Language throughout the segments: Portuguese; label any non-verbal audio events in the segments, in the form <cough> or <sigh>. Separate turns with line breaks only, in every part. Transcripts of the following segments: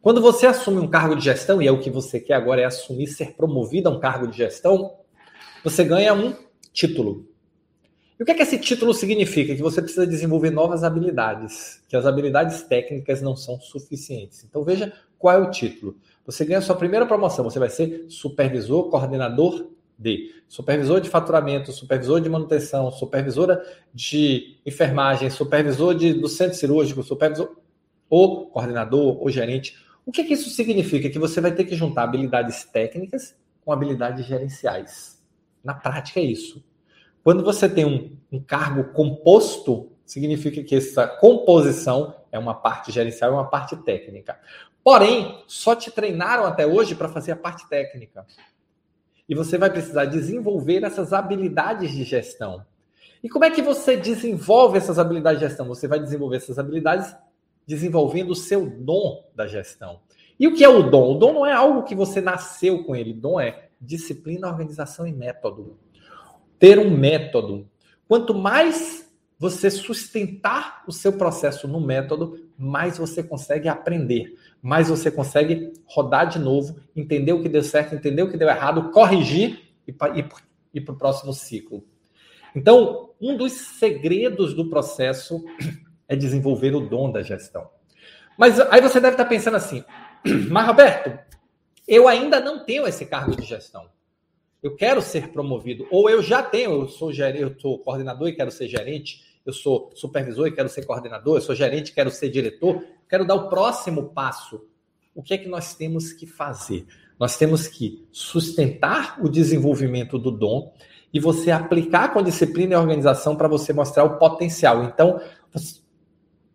Quando você assume um cargo de gestão, e é o que você quer agora é assumir ser promovido a um cargo de gestão, você ganha um título. E o que é que esse título significa? Que você precisa desenvolver novas habilidades, que as habilidades técnicas não são suficientes. Então veja qual é o título. Você ganha a sua primeira promoção, você vai ser supervisor, coordenador de supervisor de faturamento, supervisor de manutenção, supervisora de enfermagem, supervisor de, do centro cirúrgico, supervisor ou coordenador ou gerente. O que, que isso significa? Que você vai ter que juntar habilidades técnicas com habilidades gerenciais. Na prática é isso. Quando você tem um, um cargo composto, significa que essa composição é uma parte gerencial e uma parte técnica. Porém, só te treinaram até hoje para fazer a parte técnica. E você vai precisar desenvolver essas habilidades de gestão. E como é que você desenvolve essas habilidades de gestão? Você vai desenvolver essas habilidades desenvolvendo o seu dom da gestão. E o que é o dom? O dom não é algo que você nasceu com ele. O dom é disciplina, organização e método. Ter um método. Quanto mais você sustentar o seu processo no método, mais você consegue aprender, mais você consegue rodar de novo, entender o que deu certo, entender o que deu errado, corrigir e ir para o próximo ciclo. Então, um dos segredos do processo é desenvolver o dom da gestão. Mas aí você deve estar pensando assim, <clears throat> mas Roberto, eu ainda não tenho esse cargo de gestão. Eu quero ser promovido, ou eu já tenho, eu sou gerente, eu sou coordenador e quero ser gerente, eu sou supervisor e quero ser coordenador, eu sou gerente e quero ser diretor, quero dar o próximo passo. O que é que nós temos que fazer? Nós temos que sustentar o desenvolvimento do dom e você aplicar com disciplina e organização para você mostrar o potencial. Então,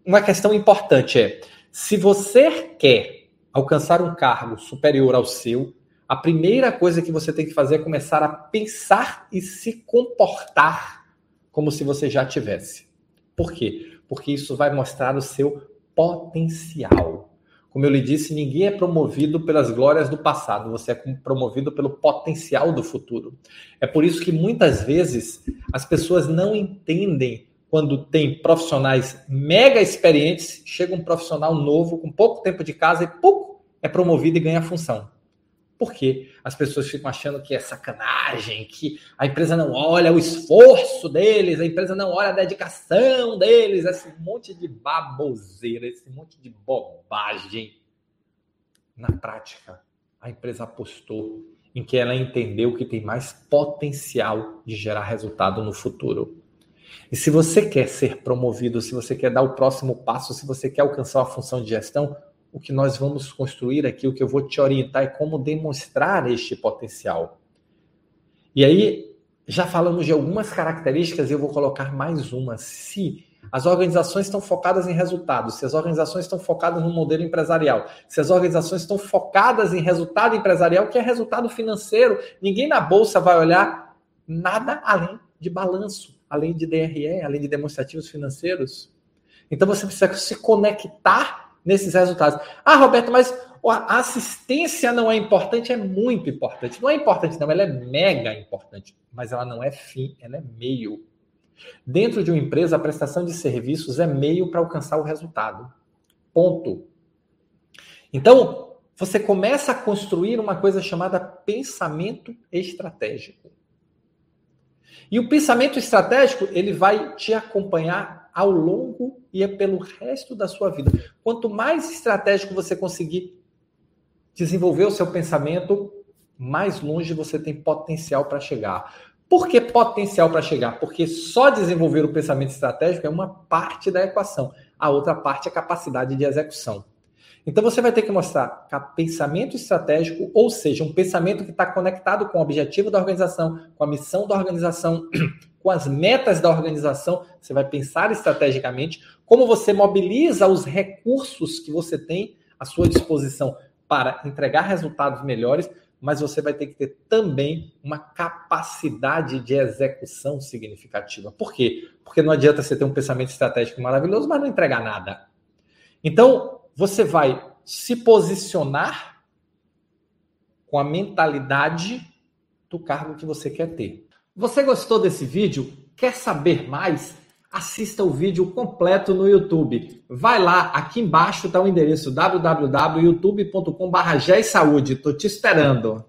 uma questão importante é: se você quer alcançar um cargo superior ao seu, a primeira coisa que você tem que fazer é começar a pensar e se comportar como se você já tivesse. Por quê? Porque isso vai mostrar o seu potencial. Como eu lhe disse, ninguém é promovido pelas glórias do passado, você é promovido pelo potencial do futuro. É por isso que muitas vezes as pessoas não entendem quando tem profissionais mega experientes, chega um profissional novo com pouco tempo de casa e pouco é promovido e ganha função. Por quê? As pessoas ficam achando que é sacanagem, que a empresa não olha o esforço deles, a empresa não olha a dedicação deles, esse monte de baboseira, esse monte de bobagem. Na prática, a empresa apostou em que ela entendeu que tem mais potencial de gerar resultado no futuro. E se você quer ser promovido, se você quer dar o próximo passo, se você quer alcançar uma função de gestão, o que nós vamos construir aqui, o que eu vou te orientar é como demonstrar este potencial. E aí, já falamos de algumas características e eu vou colocar mais uma. Se as organizações estão focadas em resultados, se as organizações estão focadas no modelo empresarial, se as organizações estão focadas em resultado empresarial, que é resultado financeiro, ninguém na bolsa vai olhar nada além de balanço além de DRE, além de demonstrativos financeiros. Então você precisa se conectar nesses resultados. Ah, Roberto, mas a assistência não é importante? É muito importante. Não é importante, não, ela é mega importante, mas ela não é fim, ela é meio. Dentro de uma empresa, a prestação de serviços é meio para alcançar o resultado. Ponto. Então, você começa a construir uma coisa chamada pensamento estratégico. E o pensamento estratégico, ele vai te acompanhar ao longo e é pelo resto da sua vida. Quanto mais estratégico você conseguir desenvolver o seu pensamento, mais longe você tem potencial para chegar. Por que potencial para chegar? Porque só desenvolver o pensamento estratégico é uma parte da equação. A outra parte é a capacidade de execução. Então você vai ter que mostrar pensamento estratégico, ou seja, um pensamento que está conectado com o objetivo da organização, com a missão da organização, <clears throat> com as metas da organização. Você vai pensar estrategicamente como você mobiliza os recursos que você tem à sua disposição para entregar resultados melhores, mas você vai ter que ter também uma capacidade de execução significativa. Por quê? Porque não adianta você ter um pensamento estratégico maravilhoso, mas não entregar nada. Então, você vai se posicionar com a mentalidade do cargo que você quer ter. Você gostou desse vídeo? Quer saber mais? assista o vídeo completo no YouTube. Vai lá, aqui embaixo está o endereço www.youtube.com.br. Estou te esperando.